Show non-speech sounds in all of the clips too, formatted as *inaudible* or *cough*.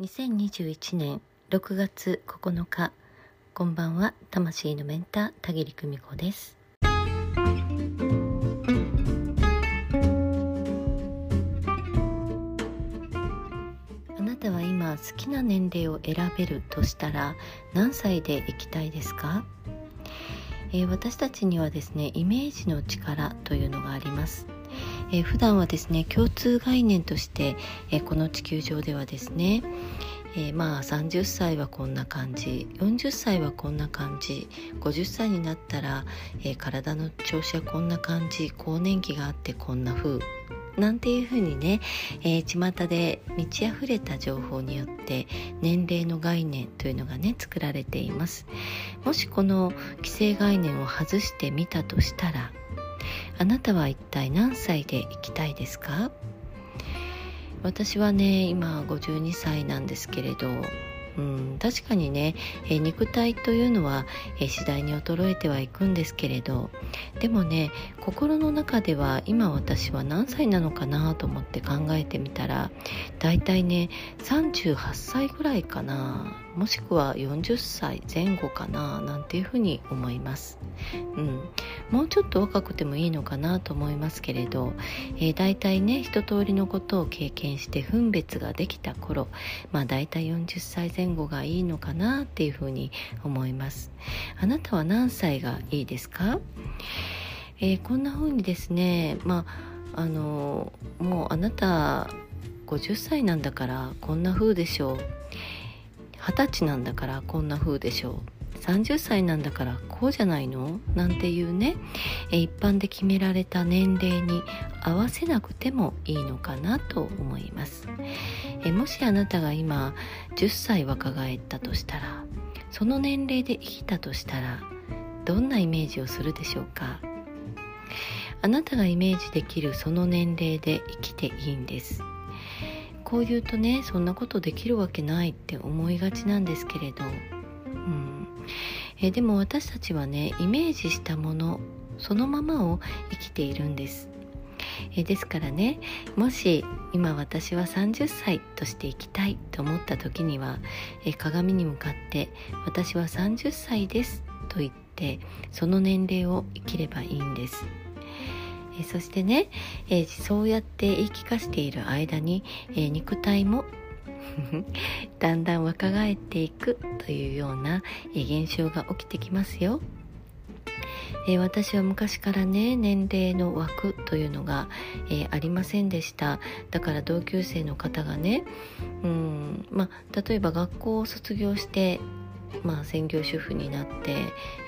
2021年6月9日こんばんは魂のメンター田切久美子です。あなたは今好きな年齢を選べるとしたら何歳で生きたいですか、えー、私たちにはですねイメージの力というのがあります。えー、普段はですね共通概念として、えー、この地球上ではですね、えー、まあ30歳はこんな感じ40歳はこんな感じ50歳になったら、え、体の調子はこんな感じ更年期があってこんな風なんていうふうにね、えー、巷で満ち溢れた情報によって年齢の概念というのがね作られています。もしこの既成概念を外してみたとしたらあなたは一体何歳で生きたいですか？私はね今52歳なんですけれどうん、確かにね、え肉体というのは、え次第に衰えてはいくんですけれどでもね心の中では今私は何歳なのかなと思って考えてみたらだいたいね38歳ぐらいかな。もしくは40歳前後かななんていうふうに思います、うん、もうちょっと若くてもいいのかなと思いますけれど、えー、だいたいね一通りのことを経験して分別ができた頃まあだいたい40歳前後がいいのかなっていうふうに思います。あなたは何歳がいいですか、えー、こんな風にですねまああのもうあなた50歳なんだからこんな風でしょう。20歳なんだからこんな風でしょう。30歳なんだからこうじゃないの？なんていうね。一般で決められた年齢に合わせなくてもいいのかなと思います。えもしあなたが今10歳若返ったとしたらその年齢で生きたとしたらどんなイメージをするでしょうか？あなたがイメージできるその年齢で生きていいんです。こう言うとねそんなことできるわけないって思いがちなんですけれど、うん。えでも私たちはねイメージしたものそのままを生きているんです。えですからねもし今私は30歳として生きたいと思った時にはえ鏡に向かって「私は30歳です」と言ってその年齢を生きればいいんです。えそしてね、えそうやって言い聞かせている間に、え肉体も *laughs* だんだん若返っていくというような、え現象が起きてきますよ。え私は昔からね年齢の枠というのが、えー、ありませんでしただから同級生の方がねうんま例えば学校を卒業してまあ、専業主婦になって、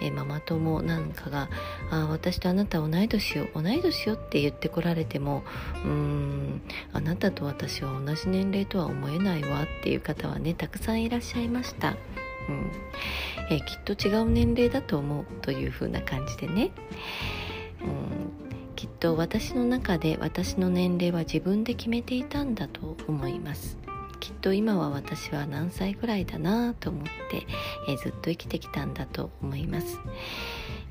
えー、ママ友なんかが「あ私とあなた同い年よ同い年よ」って言ってこられてもうーんあなたと私は同じ年齢とは思えないわっていう方はねたくさんいらっしゃいました。うん。えー、きっと違う年齢だと思うというふうな感じでね、うん、きっと私の中で私の年齢は自分で決めていたんだと思います。きっと今は私は何歳ぐらいだなと思って、えー、ずっと生きてきたんだと思います、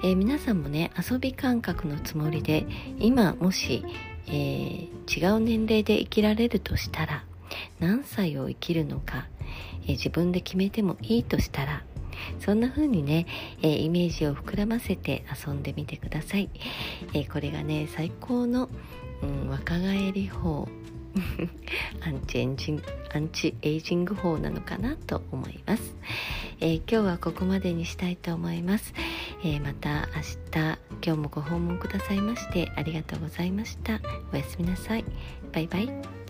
えー、皆さんもね遊び感覚のつもりで今もし、えー、違う年齢で生きられるとしたら何歳を生きるのか、え自分で決めてもいいとしたらそんな風にね、えー、イメージを膨らませて遊んでみてください。えー、これがね、最高の、うん、若返り法アンチエンジンアンチエイジング法なのかなと思います、えー、今日はここまでにしたいと思います、えー、また明日今日もご訪問くださいましてありがとうございました。おやすみなさい。バイバイ。